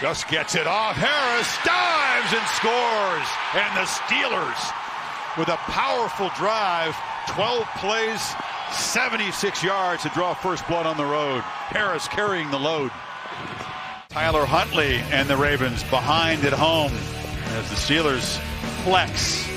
Just gets it off. Harris dives and scores. And the Steelers with a powerful drive. 12 plays, 76 yards to draw first blood on the road. Harris carrying the load. Tyler Huntley and the Ravens behind at home as the Steelers flex